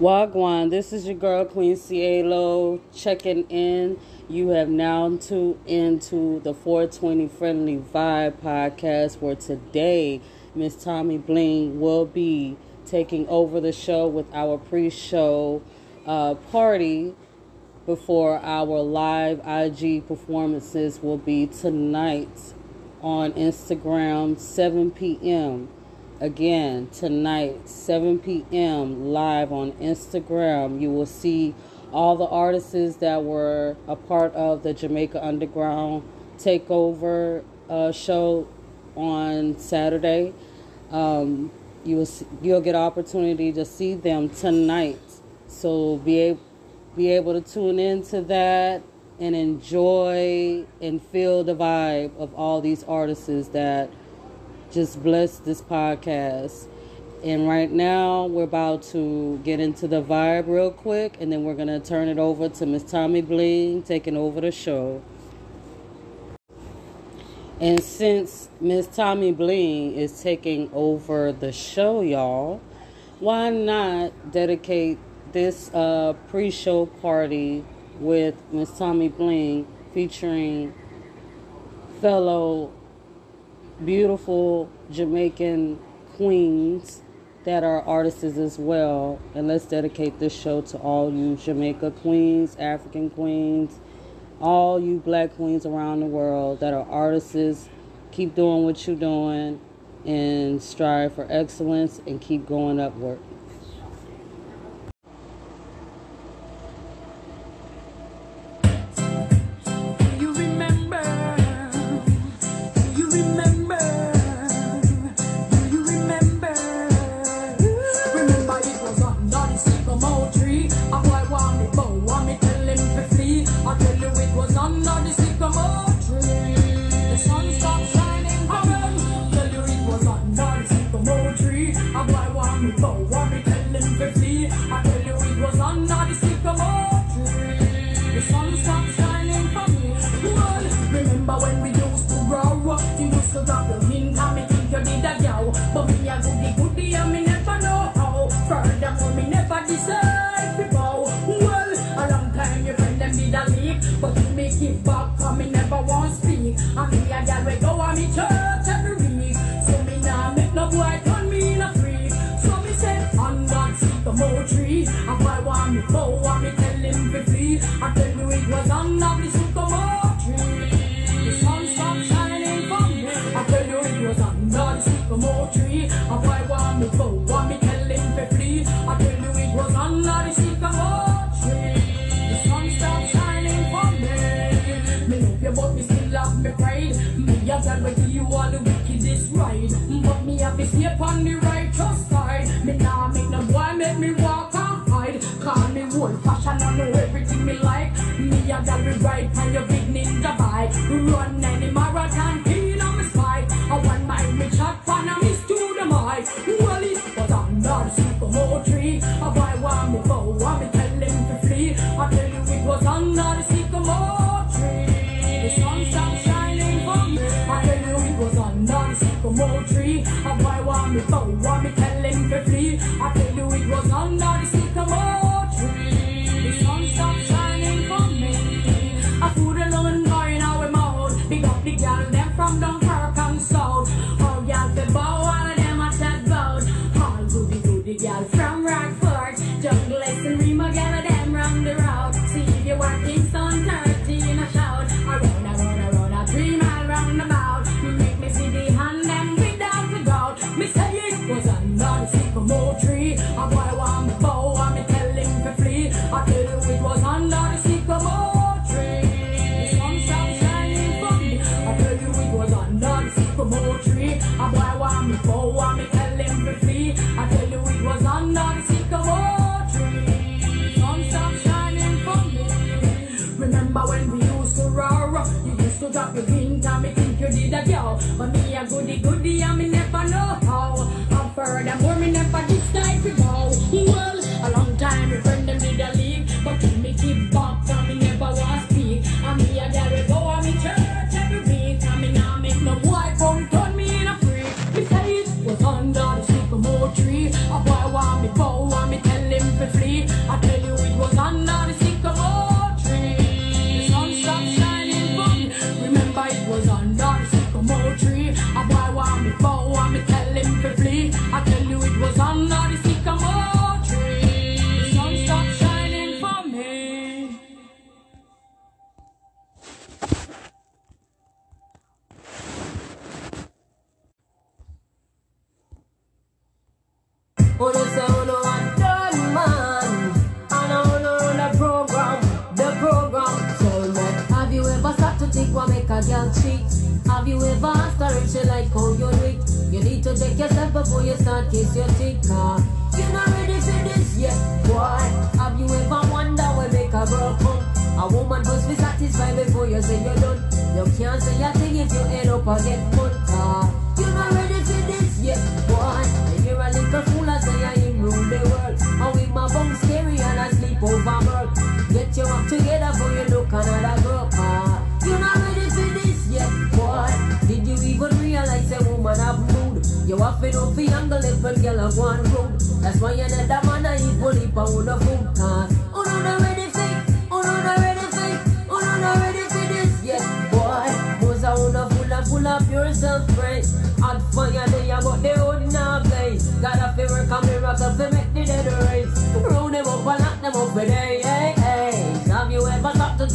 Wagwan, this is your girl Queen Cielo checking in. You have now tuned into the 420 Friendly Vibe podcast where today Miss Tammi Bling will be taking over the show with our pre-show uh, party before our live IG performances will be tonight on Instagram 7 p.m. Again, tonight, 7 p.m., live on Instagram. You will see all the artists that were a part of the Jamaica Underground Takeover uh, show on Saturday. Um, you will you'll get opportunity to see them tonight. So be be able to tune into that and enjoy and feel the vibe of all these artists that just bless this podcast. And right now, we're about to get into the vibe real quick, and then we're going to turn it over to Miss Tammi Bling taking over the show. And since Miss Tammi Bling is taking over the show, y'all, why not dedicate this uh, pre show party with Miss Tammi Bling featuring fellow beautiful Jamaican queens that are artists as well. And let's dedicate this show to all you Jamaica queens, African queens, all you black queens around the world that are artists. Keep doing what you're doing and strive for excellence and keep going upward. A boy want me bow,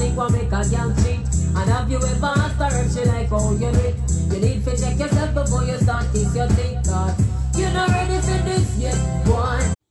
sick what make a girl cheat And have you ever asked her if she like how you do? You need to check yourself before you start kiss your dick Cause you're not ready for this yet, boy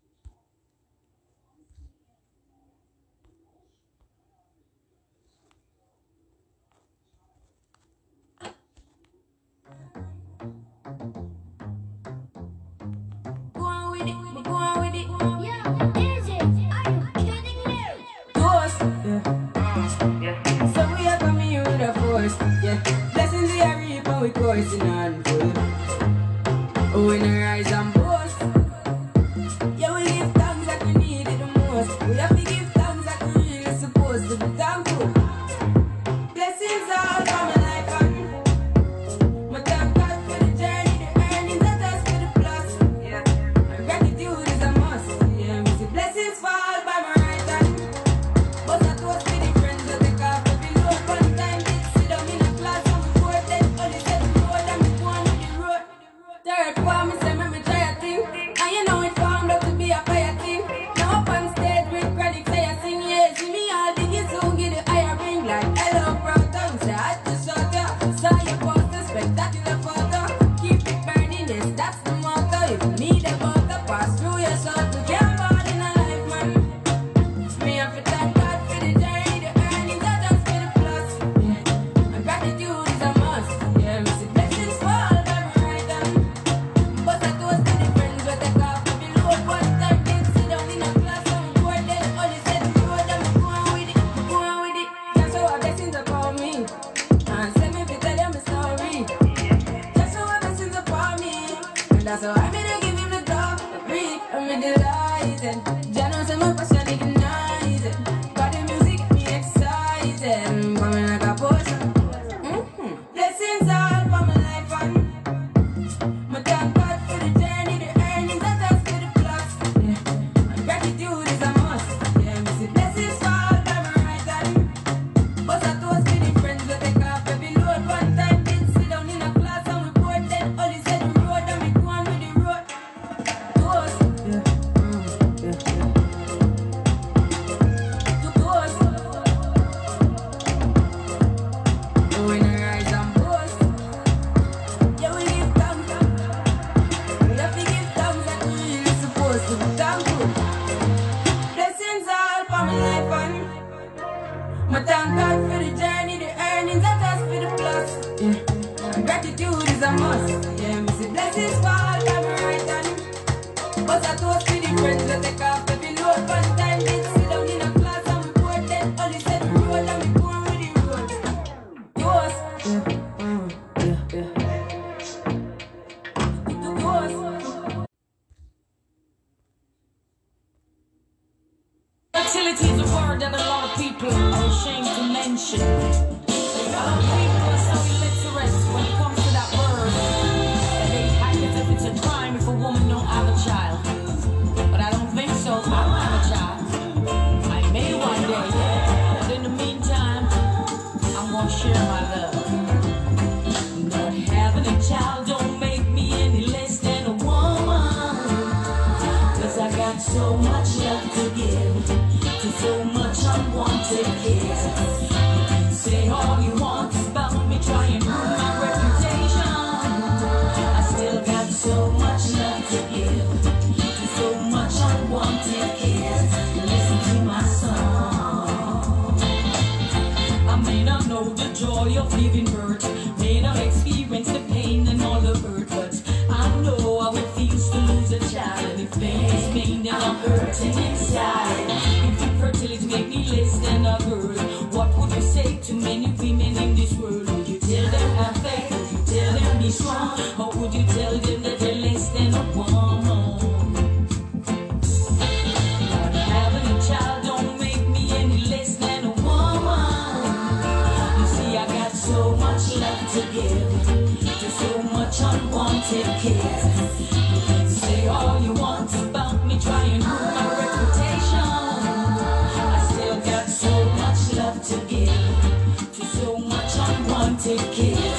I'm ashamed to mention. hurting inside. If you fertility pretend, me less than a girl. What would you say to many women in this world? Would you tell them I'm fake? Would you tell them be strong? Or would you tell them that they're less than a woman? To give, to so much unwanted care. take it.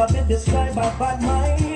I've been described by bad mind.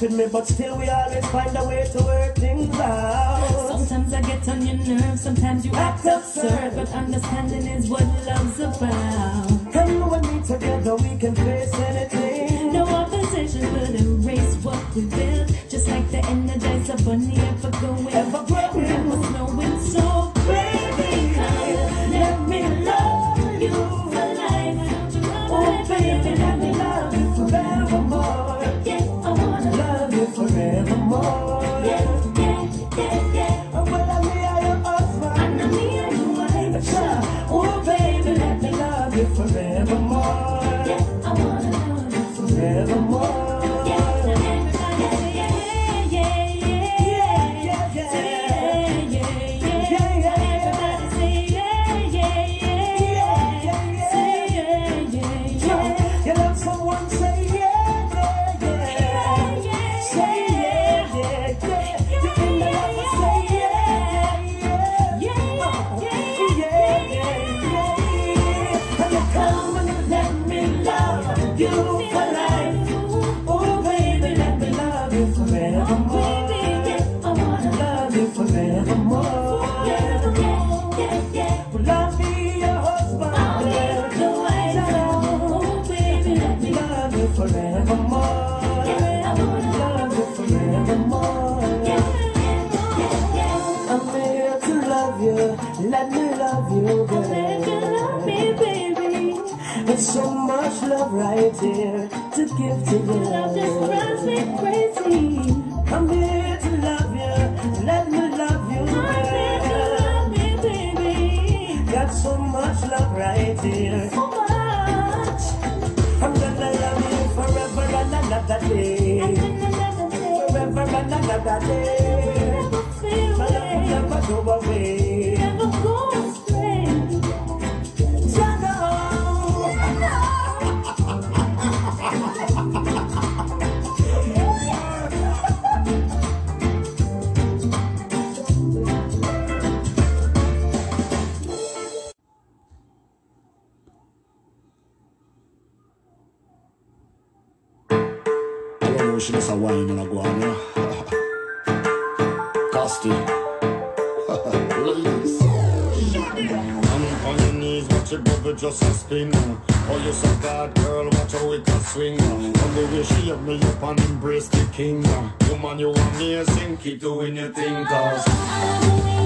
with me, but still we always find a way to work things out. Sometimes I get on your nerves, sometimes you act, act absurd, but understanding is what love's about. Come with me together, we can face anything. dare to give to you. Love just drives me crazy. I'm here to love you. Let me love you. I'm here to love me, baby. Got so much love right here. So much. I'm gonna love you forever and another day. Forever and another day. you're so bad, girl, watch how it can swing. On the way she have me up and embrace the king. Woman, you amazing, keep doing your thing, cause.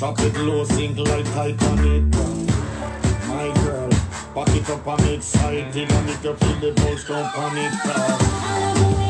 Drop it low, sink like Titanic. My girl, pack it up, and excited. I make you feel the pulse, don't panic. All.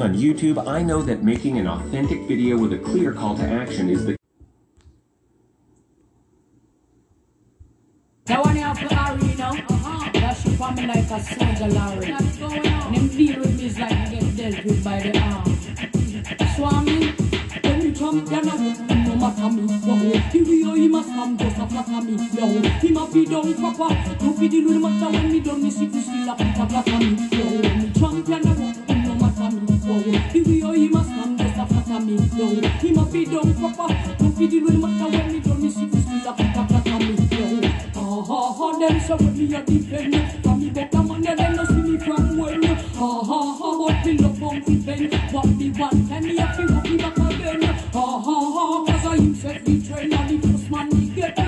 on YouTube, I know that making an authentic video with a clear call to action is the That a bow. The way how he must come, just a flatter me down. He must be down Papa. Don't feel the real matter when me done me see who's still a flatter flatter me down. Ha ha ha, them so when me a defend me. From me better man, them no see me from when. Ha ha ha, but me love from the bend. What me want, and me have to walk me back again. Ha ha ha, cause I himself the train and the first man he get.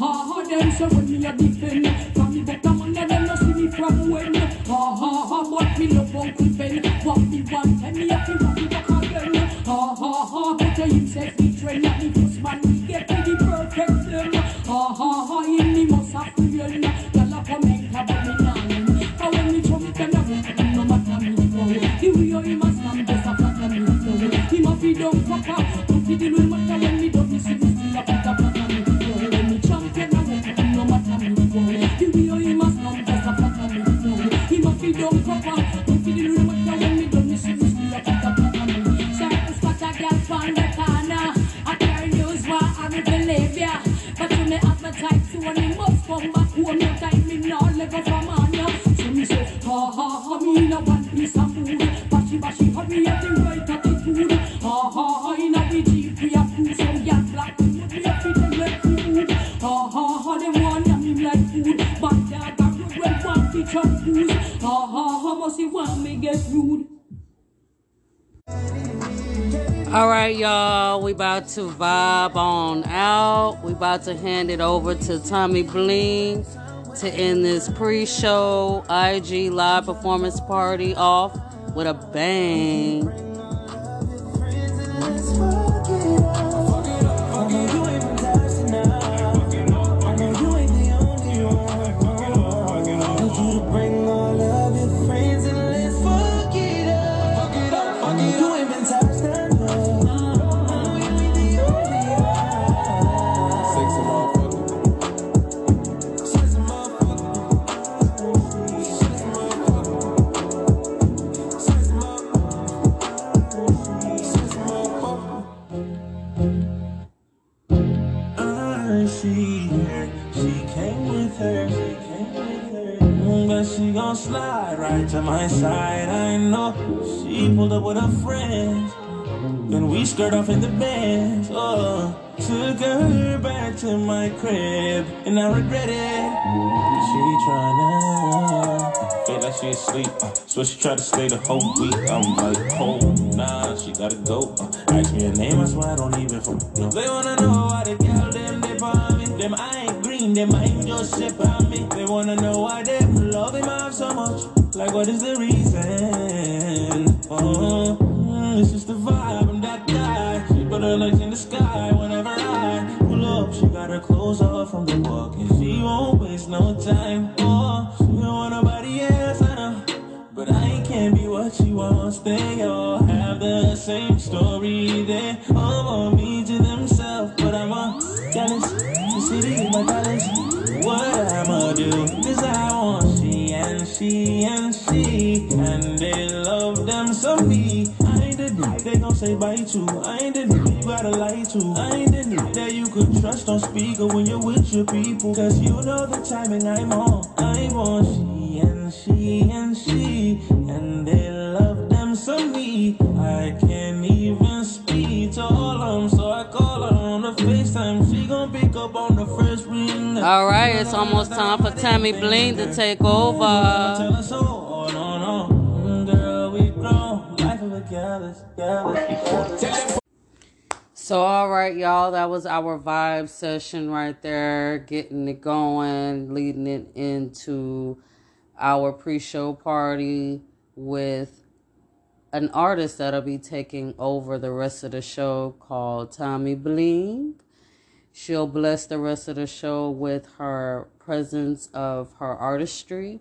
ha ha dance about to hand it over to Tammi Bling to end this pre show IG live performance party off with a bang. Crib, and I regret it. She tryna feel like she asleep. Uh, so she tried to stay the whole week. I'm like, oh, nah, she gotta go. Uh, ask me her name, I swear I don't even. No. They wanna know story. They all want me to themselves, but I'm a jealous. The city is my palace. What I'ma do? Cause I want she and she and she. And they love them some me. I ain't dude they gon' say bye to. I ain't dude you gotta lie to. I ain't dude that you could trust on speaker when you're with your people. Cause you know the timing I'm on. I want she and she and All right, it's almost time for Tammi Bling to take over. Tell us all, no, no. Mm, Girl, we grown. Life of a careless, careless. So, all right, y'all, that was our vibe session right there, getting it going, leading it into our pre show party with an artist that'll be taking over the rest of the show called Tammi Bling. She'll bless the rest of the show with her presence of her artistry.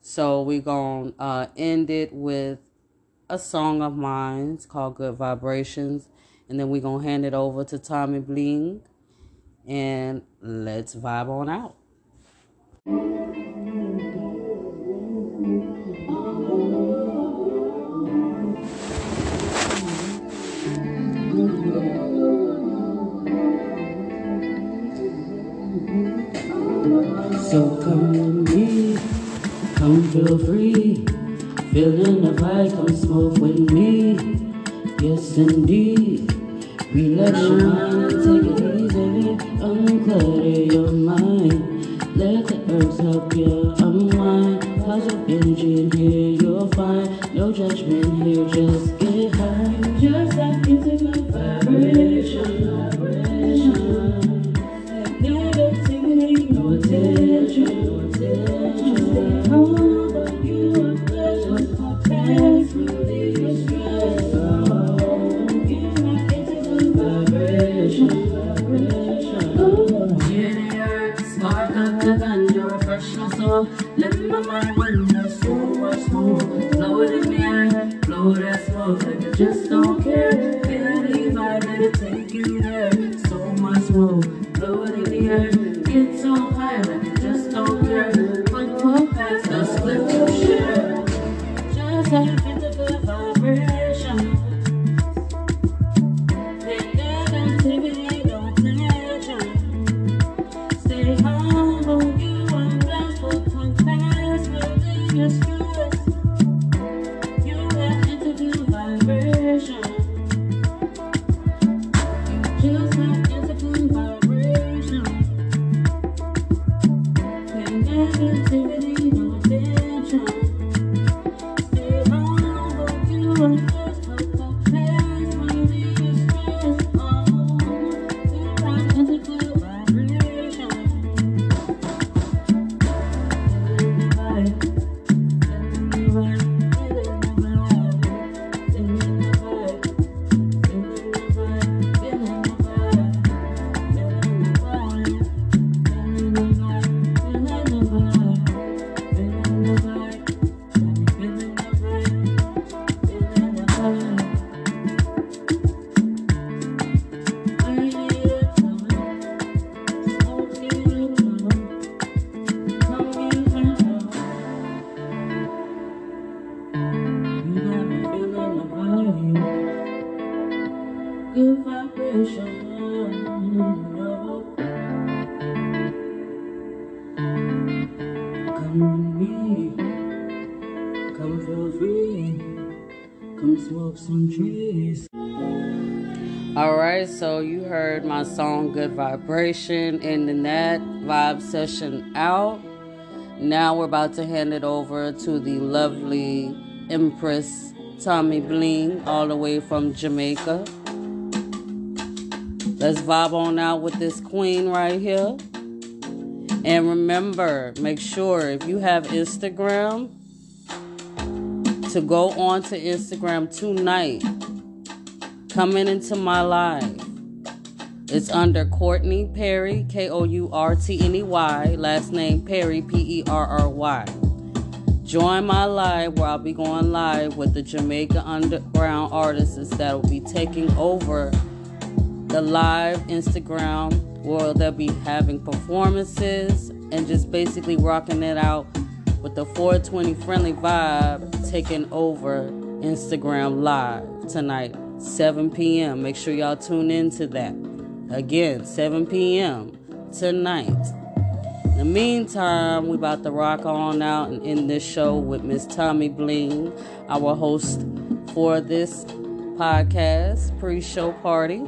So, we're going to uh, end it with a song of mine. It's called Good Vibrations. And then we're going to hand it over to Tammi Bling. And let's vibe on out. So come with me, come feel free. Feeling the vibe, come smoke with me. Yes, indeed. Relax your mind and take it easy. Unclutter your mind. Let the herbs help you unwind. Positive energy in here, you'll find. No judgment here, just Good Vibration, ending that vibe session out. Now we're about to hand it over to the lovely Empress Tammi Bling, all the way from Jamaica. Let's vibe on out with this queen right here. And remember, make sure if you have Instagram, to go on to Instagram tonight. Coming into my live. It's under Kourtney Perry, K O U R T N E Y, last name Perry, P E R R Y. Join my live where I'll be going live with the Jamaica Underground artists that will be taking over the live Instagram where they'll be having performances and just basically rocking it out with the 420 friendly vibe taking over Instagram live tonight, 7 p.m. Make sure y'all tune in to that. Again, 7 p.m. tonight. In the meantime, we about to rock on out and end this show with Miss Tammi Bling, our host for this podcast pre-show party.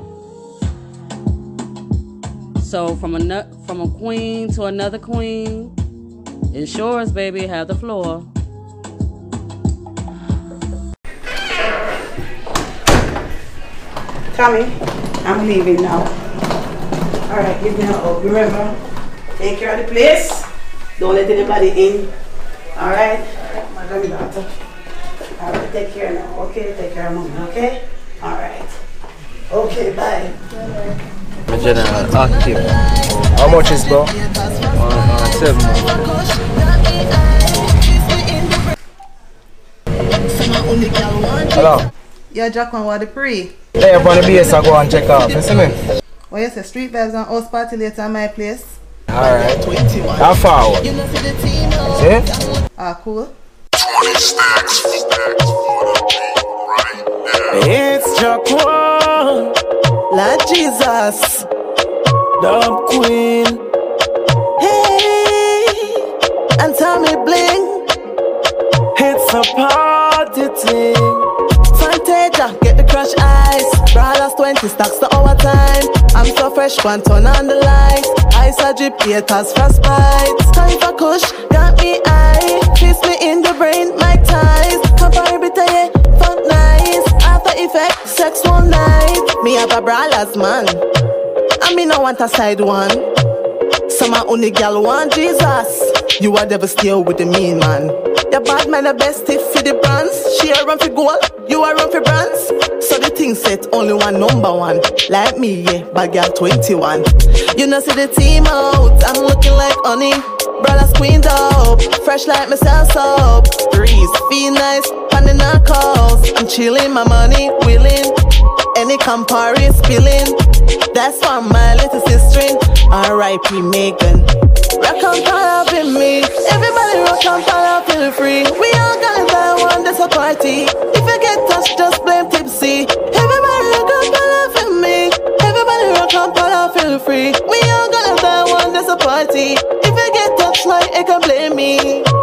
So from a from a queen to another queen, yours, baby. Have the floor. Tammi, I'm leaving now. All right, give me a hug. Remember, take care of the place. Don't let anybody in. All right, my granddaughter. All right, take care now. Okay, take care of mommy. Okay. All right. Okay, bye. My general active. How much is bro? Uh, uh, seven. Hello. Yeah, Jack what the pre. Hey, up on the base, I go and check out. You see me? Oh yes, a street vibes and house party later at my place. Alright. How far? See? Ah, cool. It's Jaquan, La Jesus, Dub Queen. Hey, and Tammi Bling. It's a party thing. Fantasia, get the crush ice. Brawlers 20 stacks to our time. I'm so fresh, one turn on the lights. Ice a drip, haters frostbite. Time for kush, got me eye. Kiss me in the brain, my ties. Compare of yeah, fuck nice. After effect, sex one night. Me have a brawlers man. I me no want a side one. Some a only gal want Jesus. You are never still with the mean man. The bad man the best if for the brands. She a run for gold, you a run for brands. So the thing set only one number one. Like me, yeah, bad girl 21. You know see the team out, I'm looking like honey. Brothers queen up, fresh like myself soap. Breeze, feel nice, on the knuckles. I'm chilling, my money willing. Any Campari spilling. That's why my little sister. R.I.P. Megan. Rock on fire with me. Everybody rock on fire, feel free. We all gonna buy one, that's a party. If you get touched, just blame tipsy. Everybody rock on fire with me. Everybody rock on fire, feel free. We all gonna buy one, that's a party. If you get touched, like it can blame me.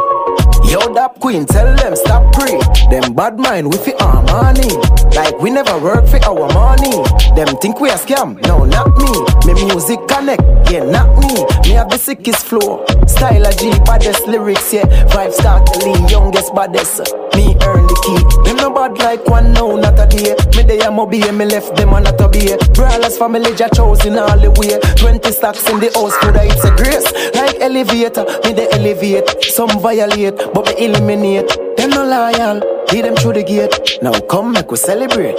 Yo, Dap Queen, tell them stop pre. Them bad mind with the money. Like we never work for our money. Them think we a scam, no, not me. Me music connect, yeah, not me. Me have the sickest flow. Style a G, baddest lyrics, yeah. Five star lean, youngest baddest. Me earn key. Them no bad like one, no, not a day. Me they am obey, me left them on not obey. Brawlers family, ja chosen all the way. Twenty stacks in the house, coulda it's a grace. Like elevator, me they elevate. Some violate, but me eliminate. Them no loyal, lead them through the gate. Now come, make we celebrate.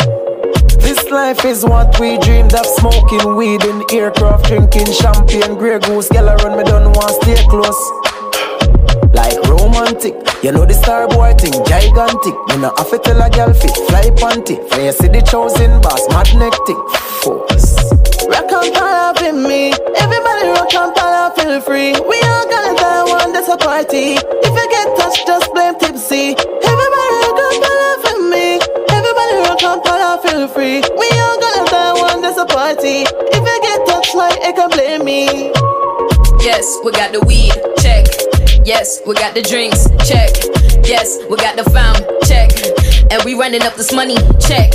This life is what we dreamed of Smoking weed in aircraft Drinking champagne Grey goose Girl around me don't want stay close Like romantic You know the star boy thing Gigantic no have to tell a girl fit Fly panty For you see the chosen boss Magnetic Force Rock on fire with me. Everybody rock on fire, feel free. We all gonna die one, that's a party. If you get touched, just blame tipsy. Everybody rock on fire with me. Everybody rock on fire, feel free. We all gonna die one, that's a party. If you get touched, like it can blame me. Yes, we got the weed, check. Yes, we got the drinks, check. Yes, we got the fam, check. And we running up this money. Check.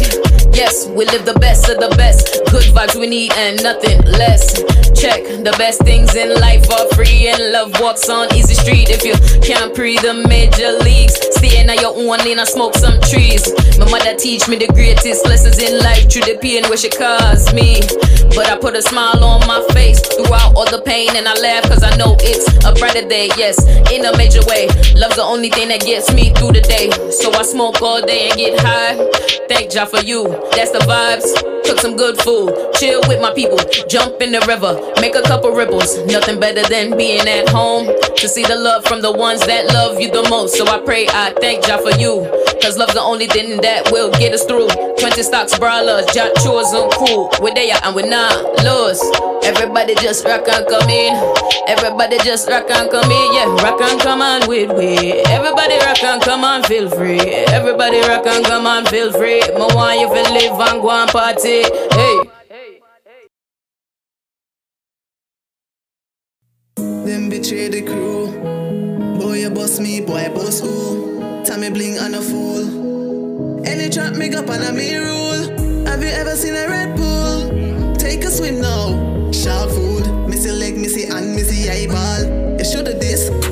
Yes, we live the best of the best. Good vibes we need and nothing less. Check. The best things in life are free and love walks on easy street. If you can't pre the major leagues, stay in your own lane and smoke some trees. My mother teach me the greatest lessons in life through the pain where she caused me. But I put a smile on my face throughout all the pain and I laugh cause I know it's a brighter day. Yes, in a major way. Love's the only thing that gets me through the day. So I smoke all day and get high. Thank Jah for you. That's the vibes. Cook some good food. Chill with my people. Jump in the river. Make a couple ripples. Nothing better than being at home. To see the love from the ones that love you the most. So I pray I thank Jah for you. Cause love's the only thing that will get us through. 20 stocks, brawlers, Jah chosen cool. We're there and we're not lost. Everybody just rock and come in. Everybody just rock and come in. Yeah, rock and come on with me. Everybody rock and come on, feel free. Everybody rock and come on, feel free. My want you to live and go and party. Hey. Them betray the crew. Boy, you boss me, boy, boss who? Tammi bling and a fool. Any trap make up and a me rule. Have you ever seen a Red Bull? Take a swim now. Shark food. Missy leg, missy hand, missy eyeball. You shoulda this.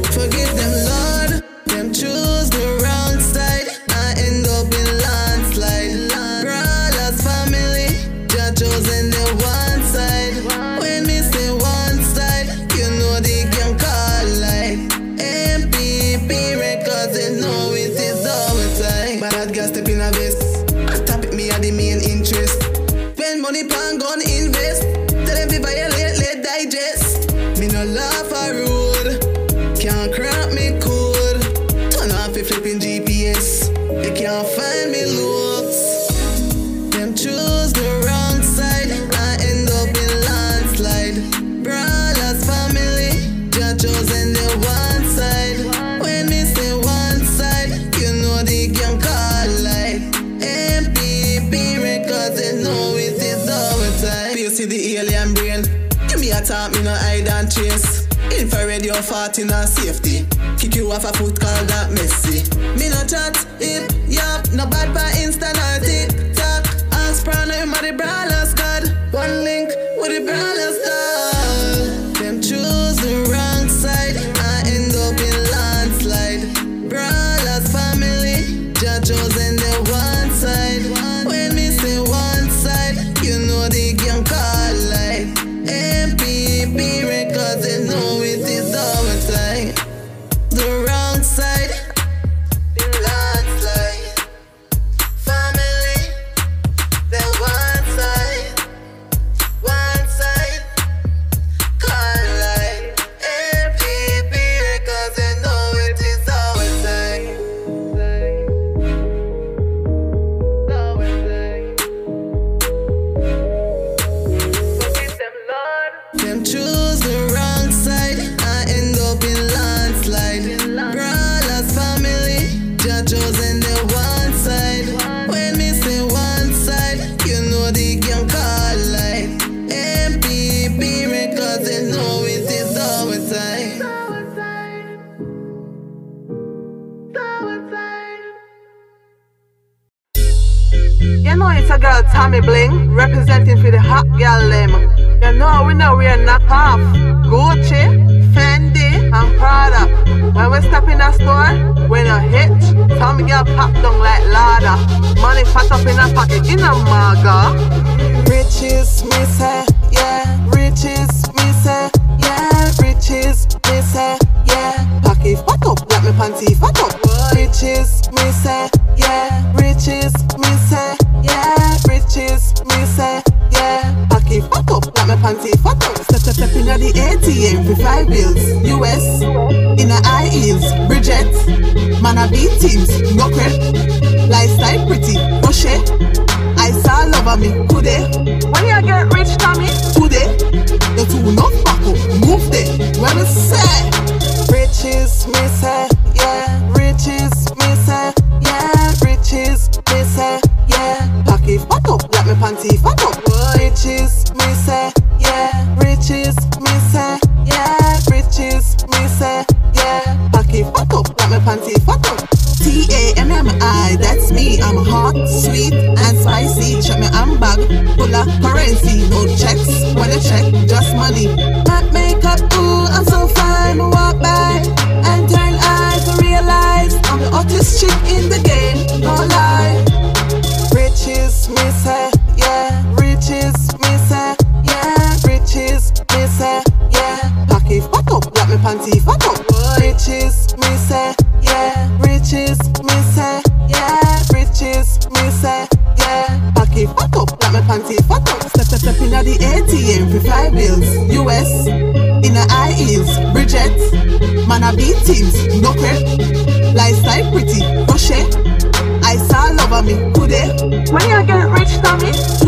Talk, me no hide and chase. Infrared, your fart in a safety. Kick you off a foot, call that messy. Me no chat, hip, yup, no bad by Insta, no TikTok. Ask Prana, a the brawlers Money fat up in a pocket in a maga. Riches, me eh, say, yeah. Riches, me eh, say, yeah. Riches, me eh, say, yeah. Pocket fat up, like me panty fat up. Riches, me say, yeah. Riches, me say, yeah. Riches, me say, yeah. Pocket fat up, like me panty fat up. Step, step, step the ATM for five bills. US, in a high heels. Bridget, man a beat teams, no credit. Lifestyle pretty, push it. I saw love of me today. When you get rich, Tammi, today. The two not back up, move there. When we say riches, me say, yeah. Riches, me say, yeah. Riches, me say, yeah. Pocket fat up, like me panty fat up. Riches, me say, my panties bottom. T A M M I, that's me. I'm hot, sweet, and spicy. Check my handbag, full of currency. No checks, when a check, just money. Matte makeup, cool. I'm so fine. Walk by and turn eyes to realize I'm the hottest chick in the game. No lie. Riches, miss her, yeah. Riches, miss her, yeah. Riches, miss her, yeah. Pack it, fuck up, like panty, photo. Riches, miss her. Panty fat up. Step, step, step inna the ATM for five bills. US, inna high heels, Bridget. Man a beat teams, no crap. Lifestyle pretty, crochet. I saw love on me, today. When you get rich, Tammi?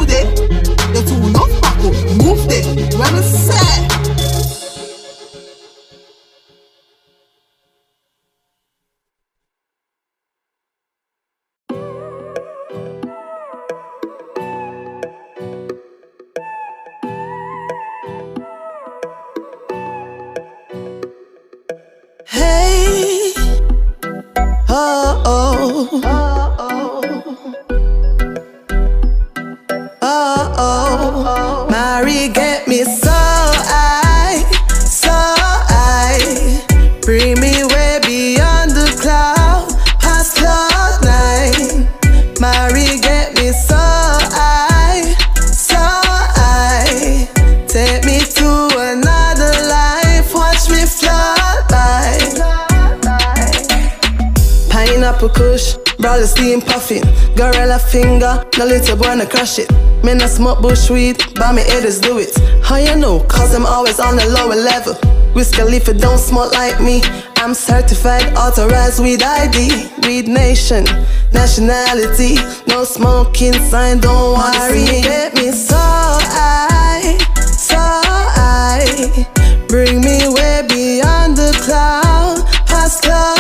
Crush it. Me no smoke bush weed, but me haters do it. How you know? Cause I'm always on the lower level. Whiskey leaf it don't smoke like me. I'm certified, authorized weed ID. Weed nation, nationality. No smoking sign, don't worry. Get me so high, so high. Bring me way beyond the cloud, past cloud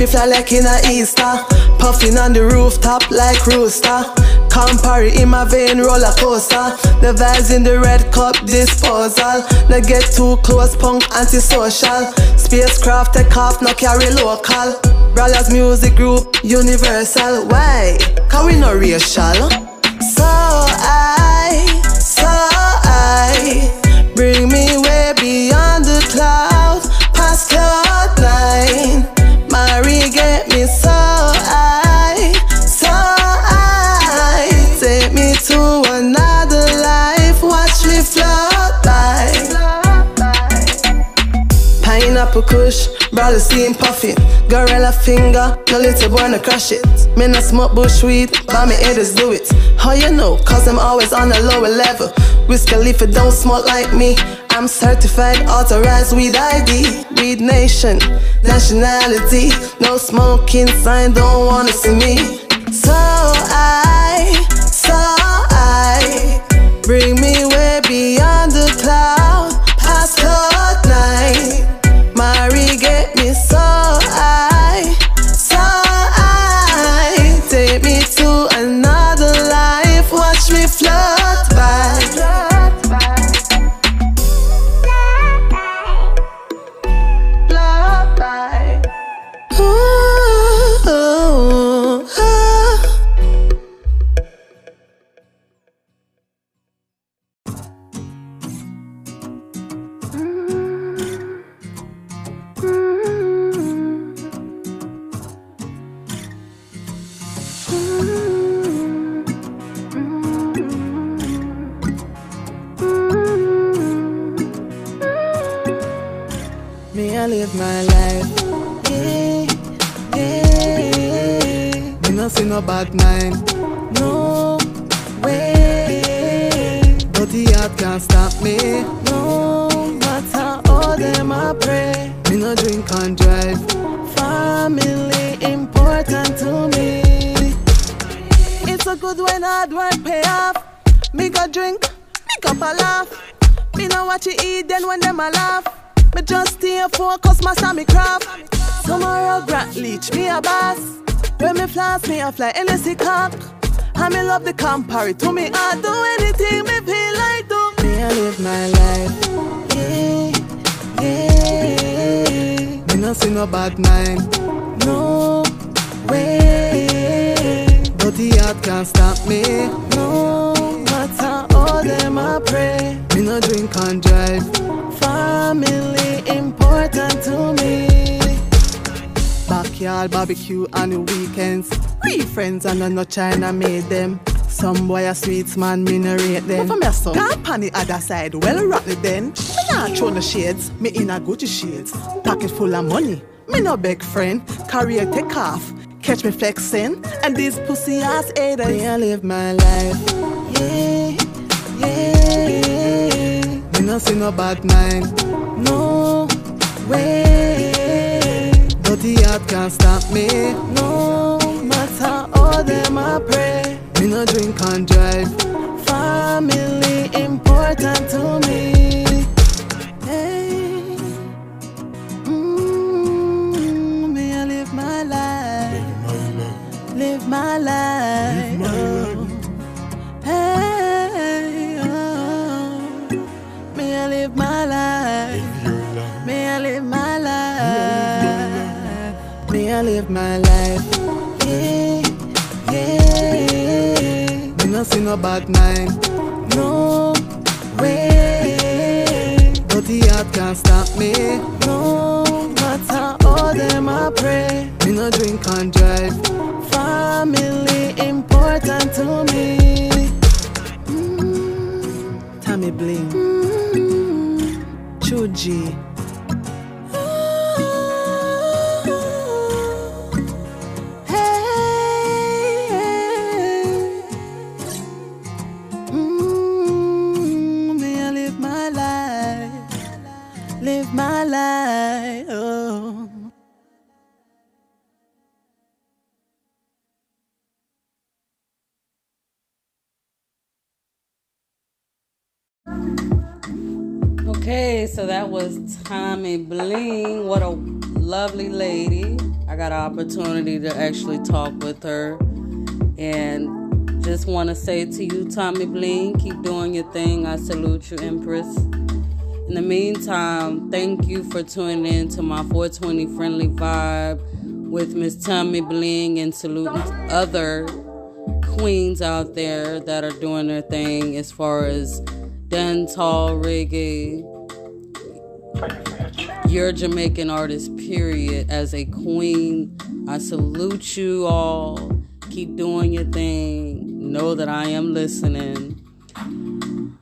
you fly like in a Easter. Puffing on the rooftop like rooster. Campari in my vein, roller coaster. The vibes in the red cup disposal. No get too close, punk antisocial. Spacecraft take off, no carry local. Brothers music group, universal. Why? Cause we no racial. So I, so I. Bring me way beyond the clouds, Pineapple kush, brother steam puffin. Gorilla finger, no little boy no crush it. Me no smoke bush weed, but me haters do it. How you know? Cause I'm always on a lower level. Whiskey leaf it don't smoke like me. I'm certified, authorized weed ID. Weed nation, nationality. No smoking sign, don't wanna see me. So I, so I. Bring me way beyond the cloud, the To me, I do anything me feel like do. Me I live my life. Yeah, yeah. Me no see no bad mind. No way. But the heart can't stop me. No matter all them I pray. Me no drink and drive. Family important to me. Backyard barbecue on the weekends. Real friends and I no China made them. Some boy a sweets man, me no rate them. But for me so, camp on the other side, well it then. Me not throw no shades, me in a Gucci shades. Pocket full of money, me no beg friend. Career take off, catch me flexing. And these pussy ass haters, me I live my life. Yeah, yeah. Me no see no bad mind, no way. Dirty heart can't stop me, no matter all them I pray. Me no drink and drive. Family important to me. Hey, mm, me I live my life, live my life. oh. Hey, oh. me I live my life, me I live my life, me I live my life. Yeah, no see no bad mind, no way. Dirty heart can't stop me, no matter all them I pray. Me no drink and drive. Family important to me. Mm, Tammi Bling, mm, True my life. Oh. Okay, so that was Tammi Bling. What a lovely lady. I got an opportunity to actually talk with her. And just want to say to you, Tammi Bling, keep doing your thing. I salute you, Empress. In the meantime, thank you for tuning in to my 420 Friendly Vibe with Miss Tammi Bling and saluting other queens out there that are doing their thing as far as dancehall, reggae, you're Jamaican artist, period. As a queen, I salute you all. Keep doing your thing. Know that I am listening.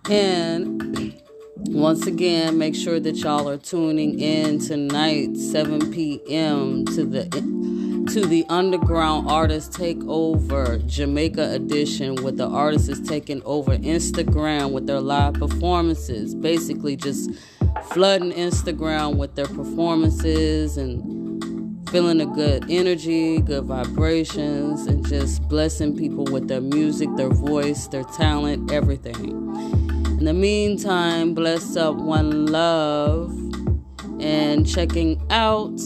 And once again, make sure that y'all are tuning in tonight, 7 p.m. to the to the Underground Artist Takeover Jamaica edition, where the artist is taking over Instagram with their live performances. Basically, just flooding Instagram with their performances and feeling a good energy, good vibrations, and just blessing people with their music, their voice, their talent, everything. The meantime, bless up one love and checking out